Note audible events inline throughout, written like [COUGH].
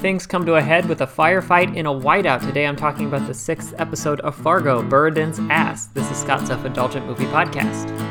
things come to a head with a firefight in a whiteout. Today I'm talking about the sixth episode of Fargo, Buridan's Ass. This is Scott's Self Indulgent Movie Podcast.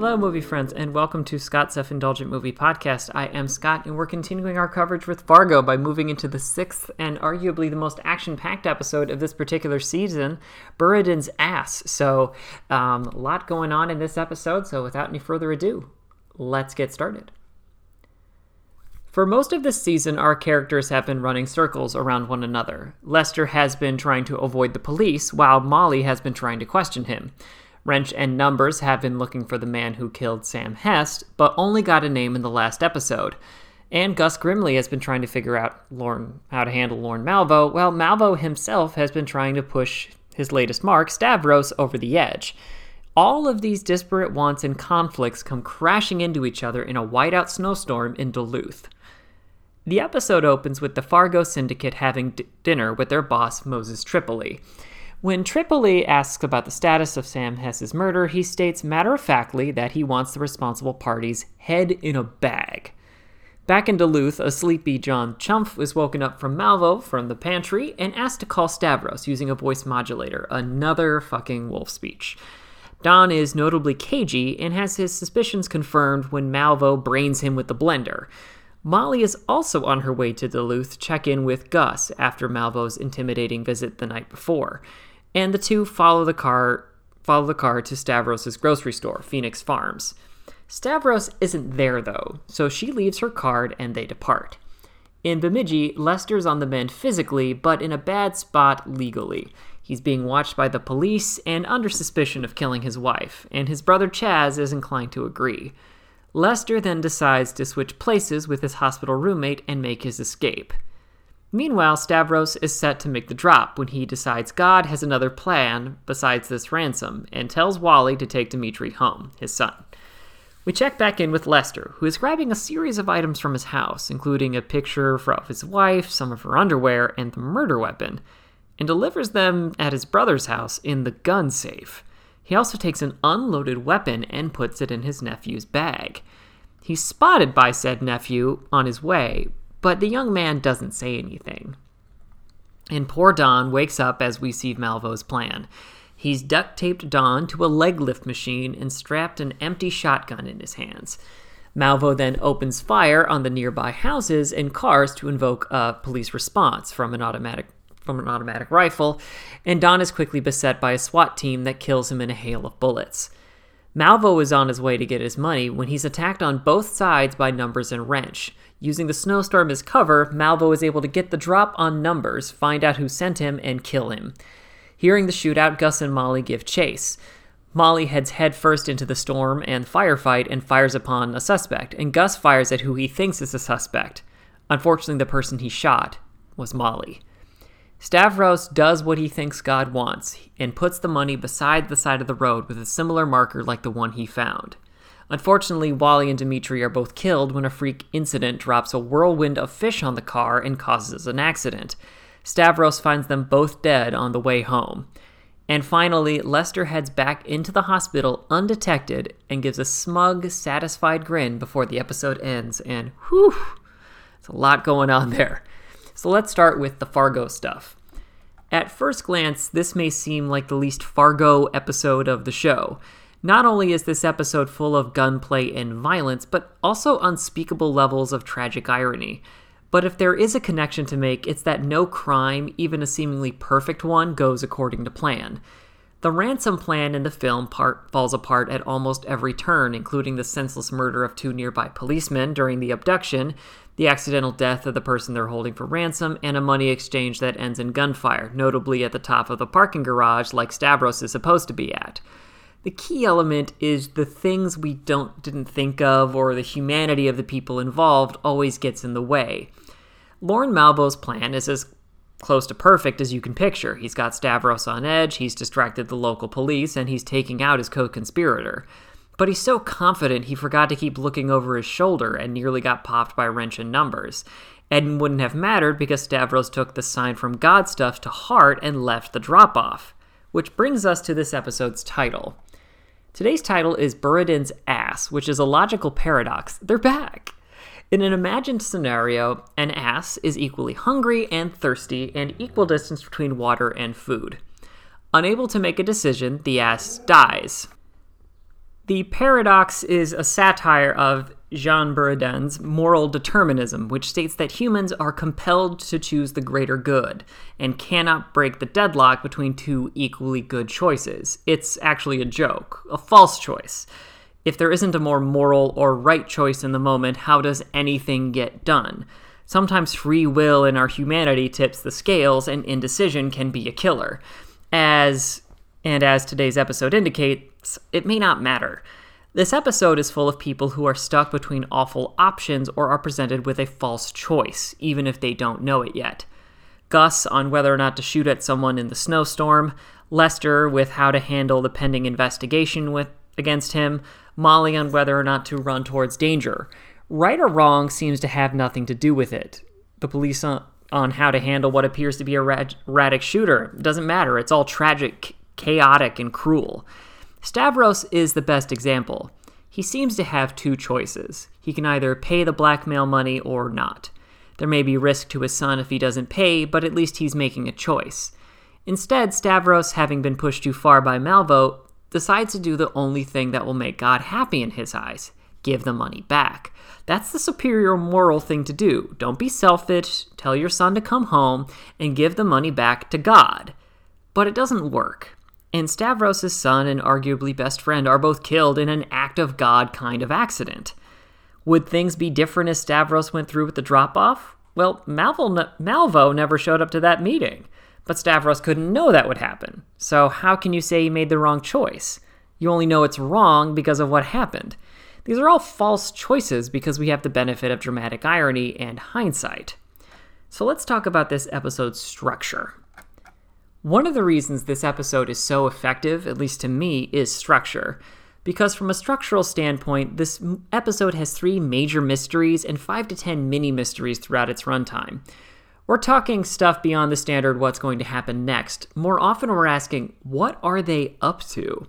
Hello, movie friends, and welcome to Scott's Self Indulgent Movie Podcast. I am Scott, and we're continuing our coverage with Fargo by moving into the sixth and arguably the most action packed episode of this particular season, Buridan's Ass. So, um, a lot going on in this episode, so without any further ado, let's get started. For most of this season, our characters have been running circles around one another. Lester has been trying to avoid the police, while Molly has been trying to question him. Wrench and Numbers have been looking for the man who killed Sam Hess, but only got a name in the last episode. And Gus Grimly has been trying to figure out Lorne, how to handle Lorne Malvo, while Malvo himself has been trying to push his latest mark, Stavros, over the edge. All of these disparate wants and conflicts come crashing into each other in a whiteout snowstorm in Duluth. The episode opens with the Fargo Syndicate having d- dinner with their boss, Moses Tripoli. When Tripoli asks about the status of Sam Hess's murder, he states matter of factly that he wants the responsible party's head in a bag. Back in Duluth, a sleepy Don Chumph is woken up from Malvo from the pantry and asked to call Stavros using a voice modulator, another fucking wolf speech. Don is notably cagey and has his suspicions confirmed when Malvo brains him with the blender. Molly is also on her way to Duluth to check in with Gus after Malvo's intimidating visit the night before and the two follow the car follow the car to Stavros's grocery store, Phoenix Farms. Stavros isn't there though, so she leaves her card and they depart. In Bemidji, Lester's on the mend physically, but in a bad spot legally. He's being watched by the police and under suspicion of killing his wife, and his brother Chaz is inclined to agree. Lester then decides to switch places with his hospital roommate and make his escape. Meanwhile, Stavros is set to make the drop when he decides God has another plan besides this ransom and tells Wally to take Dimitri home, his son. We check back in with Lester, who is grabbing a series of items from his house, including a picture of his wife, some of her underwear, and the murder weapon, and delivers them at his brother's house in the gun safe. He also takes an unloaded weapon and puts it in his nephew's bag. He's spotted by said nephew on his way, but the young man doesn't say anything. And poor Don wakes up as we see Malvo's plan. He's duct taped Don to a leg lift machine and strapped an empty shotgun in his hands. Malvo then opens fire on the nearby houses and cars to invoke a police response from an automatic from an automatic rifle, and Don is quickly beset by a SWAT team that kills him in a hail of bullets. Malvo is on his way to get his money when he's attacked on both sides by Numbers and Wrench. Using the snowstorm as cover, Malvo is able to get the drop on Numbers, find out who sent him, and kill him. Hearing the shootout, Gus and Molly give chase. Molly heads headfirst into the storm and firefight and fires upon a suspect, and Gus fires at who he thinks is a suspect. Unfortunately, the person he shot was Molly. Stavros does what he thinks God wants and puts the money beside the side of the road with a similar marker like the one he found. Unfortunately, Wally and Dimitri are both killed when a freak incident drops a whirlwind of fish on the car and causes an accident. Stavros finds them both dead on the way home. And finally, Lester heads back into the hospital undetected and gives a smug, satisfied grin before the episode ends. And whew, there's a lot going on there. So let's start with the Fargo stuff. At first glance, this may seem like the least Fargo episode of the show. Not only is this episode full of gunplay and violence, but also unspeakable levels of tragic irony. But if there is a connection to make, it's that no crime, even a seemingly perfect one, goes according to plan. The ransom plan in the film part falls apart at almost every turn, including the senseless murder of two nearby policemen during the abduction, the accidental death of the person they're holding for ransom, and a money exchange that ends in gunfire, notably at the top of the parking garage like Stavros is supposed to be at. The key element is the things we don't didn't think of or the humanity of the people involved always gets in the way. Lorne Malvo's plan is as close to perfect as you can picture. He's got Stavros on edge, he's distracted the local police, and he's taking out his co conspirator. but he's so confident he forgot to keep looking over his shoulder and nearly got popped by wrench and numbers. And wouldn't have mattered because Stavros took the sign from God stuff to heart and left the drop off. Which brings us to this episode's title. Today's title is Buridan's Ass, which is a logical paradox. They're back! In an imagined scenario, an ass is equally hungry and thirsty and equal distance between water and food. Unable to make a decision, the ass dies. The paradox is a satire of Jean Buridan's moral determinism, which states that humans are compelled to choose the greater good and cannot break the deadlock between two equally good choices. It's actually a joke, a false choice. If there isn't a more moral or right choice in the moment, how does anything get done? Sometimes free will in our humanity tips the scales, and indecision can be a killer. As and as today's episode indicates, it may not matter. This episode is full of people who are stuck between awful options or are presented with a false choice, even if they don't know it yet. Gus on whether or not to shoot at someone in the snowstorm, Lester with how to handle the pending investigation with against him, Molly on whether or not to run towards danger. Right or wrong seems to have nothing to do with it. The police on, on how to handle what appears to be a erratic shooter doesn't matter. It's all tragic, chaotic, and cruel. Stavros is the best example. He seems to have two choices. He can either pay the blackmail money or not. There may be risk to his son if he doesn't pay, but at least he's making a choice. Instead, Stavros, having been pushed too far by Malvo, decides to do the only thing that will make God happy in his eyes give the money back. That's the superior moral thing to do. Don't be selfish, tell your son to come home, and give the money back to God. But it doesn't work and Stavros' son and arguably best friend are both killed in an act of God kind of accident. Would things be different if Stavros went through with the drop off? Well, Malvo, Malvo never showed up to that meeting, but Stavros couldn't know that would happen. So, how can you say he made the wrong choice? You only know it's wrong because of what happened. These are all false choices because we have the benefit of dramatic irony and hindsight. So, let's talk about this episode's structure. One of the reasons this episode is so effective, at least to me, is structure. Because from a structural standpoint, this episode has three major mysteries and five to ten mini mysteries throughout its runtime. We're talking stuff beyond the standard what's going to happen next. More often, we're asking, what are they up to?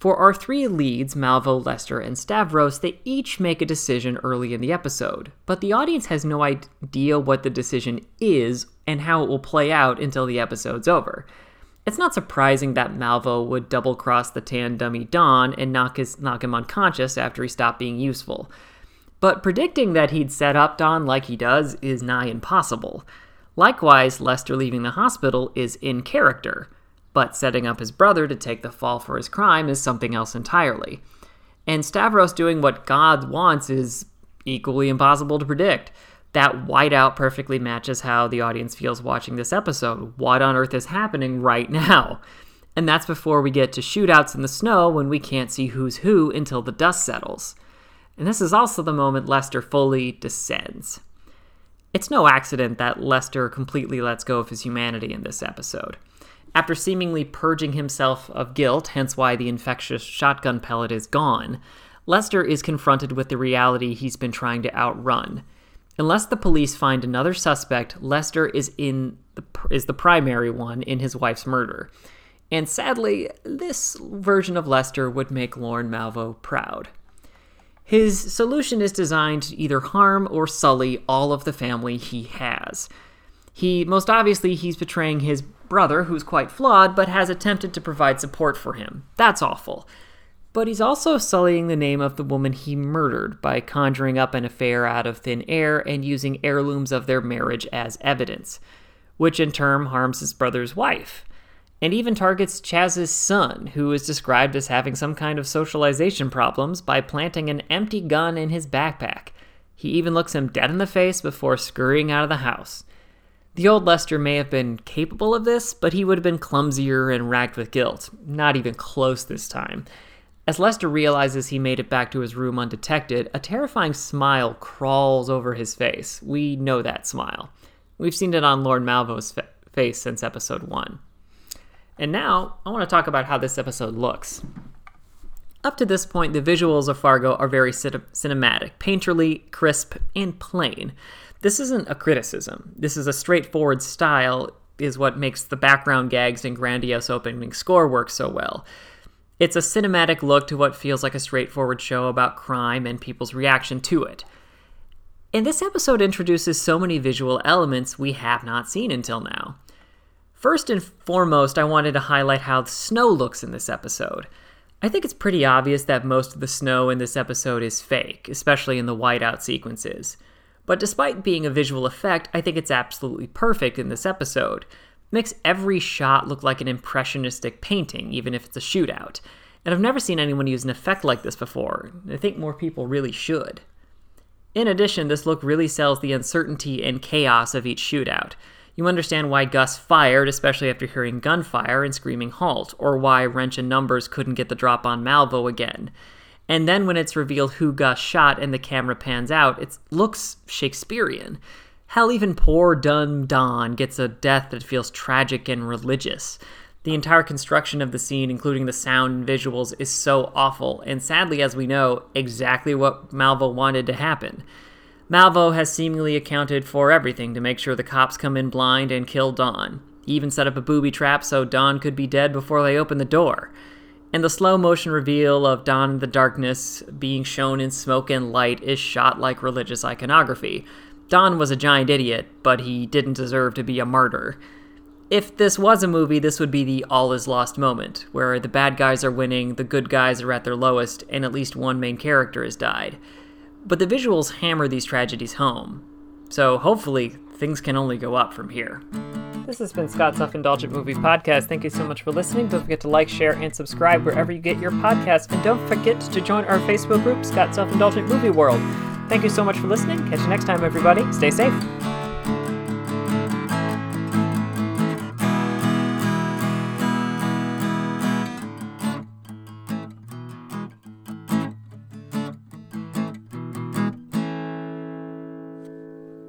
For our three leads, Malvo, Lester, and Stavros, they each make a decision early in the episode, but the audience has no idea what the decision is and how it will play out until the episode's over. It's not surprising that Malvo would double cross the tan dummy Don and knock, his, knock him unconscious after he stopped being useful. But predicting that he'd set up Don like he does is nigh impossible. Likewise, Lester leaving the hospital is in character, but setting up his brother to take the fall for his crime is something else entirely. And Stavros doing what God wants is equally impossible to predict that whiteout perfectly matches how the audience feels watching this episode. What on earth is happening right [LAUGHS] now? And that's before we get to shootouts in the snow when we can't see who's who until the dust settles. And this is also the moment Lester fully descends. It's no accident that Lester completely lets go of his humanity in this episode. After seemingly purging himself of guilt, hence why the infectious shotgun pellet is gone, Lester is confronted with the reality he's been trying to outrun Unless the police find another suspect, Lester is in the, is the primary one in his wife's murder. And sadly, this version of Lester would make Lorne Malvo proud. His solution is designed to either harm or sully all of the family he has. He most obviously he's betraying his brother, who's quite flawed, but has attempted to provide support for him. That's awful. But he's also sullying the name of the woman he murdered by conjuring up an affair out of thin air and using heirlooms of their marriage as evidence, which in turn harms his brother's wife, and even targets Chaz's son, who is described as having some kind of socialization problems, by planting an empty gun in his backpack. He even looks him dead in the face before scurrying out of the house. The old Lester may have been capable of this, but he would have been clumsier and racked with guilt. Not even close this time. As Lester realizes he made it back to his room undetected, a terrifying smile crawls over his face. We know that smile. We've seen it on Lorne Malvo's fa- face since episode 1. And now, I want to talk about how this episode looks. Up to this point, the visuals of Fargo are very cin- cinematic, painterly, crisp, and plain. This isn't a criticism. This is a straightforward style, is what makes the background gags and grandiose opening score work so well. It's a cinematic look to what feels like a straightforward show about crime and people's reaction to it. And this episode introduces so many visual elements we have not seen until now. First and foremost, I wanted to highlight how the snow looks in this episode. I think it's pretty obvious that most of the snow in this episode is fake, especially in the whiteout sequences. But despite being a visual effect, I think it's absolutely perfect in this episode. It makes every shot look like an impressionistic painting, even if it's a shootout. And I've never seen anyone use an effect like this before. I think more people really should. In addition, this look really sells the uncertainty and chaos of each shootout. You understand why Gus fired, especially after hearing gunfire and screaming halt, or why Wrench and Numbers couldn't get the drop on Malvo again. And then when it's revealed who Gus shot and the camera pans out, it looks Shakespearean. Hell, even poor dumb Don gets a death that feels tragic and religious. The entire construction of the scene, including the sound and visuals, is so awful, and sadly, as we know, exactly what Malvo wanted to happen. Malvo has seemingly accounted for everything to make sure the cops come in blind and kill Don. He even set up a booby trap so Don could be dead before they open the door. And the slow motion reveal of Don in the darkness being shown in smoke and light is shot like religious iconography. Don was a giant idiot, but he didn't deserve to be a martyr. If this was a movie, this would be the all is lost moment, where the bad guys are winning, the good guys are at their lowest, and at least one main character has died. But the visuals hammer these tragedies home. So hopefully, things can only go up from here. This has been Scott's Self Indulgent Movie Podcast. Thank you so much for listening. Don't forget to like, share, and subscribe wherever you get your podcasts. And don't forget to join our Facebook group, Scott's Self Indulgent Movie World. Thank you so much for listening. Catch you next time, everybody. Stay safe.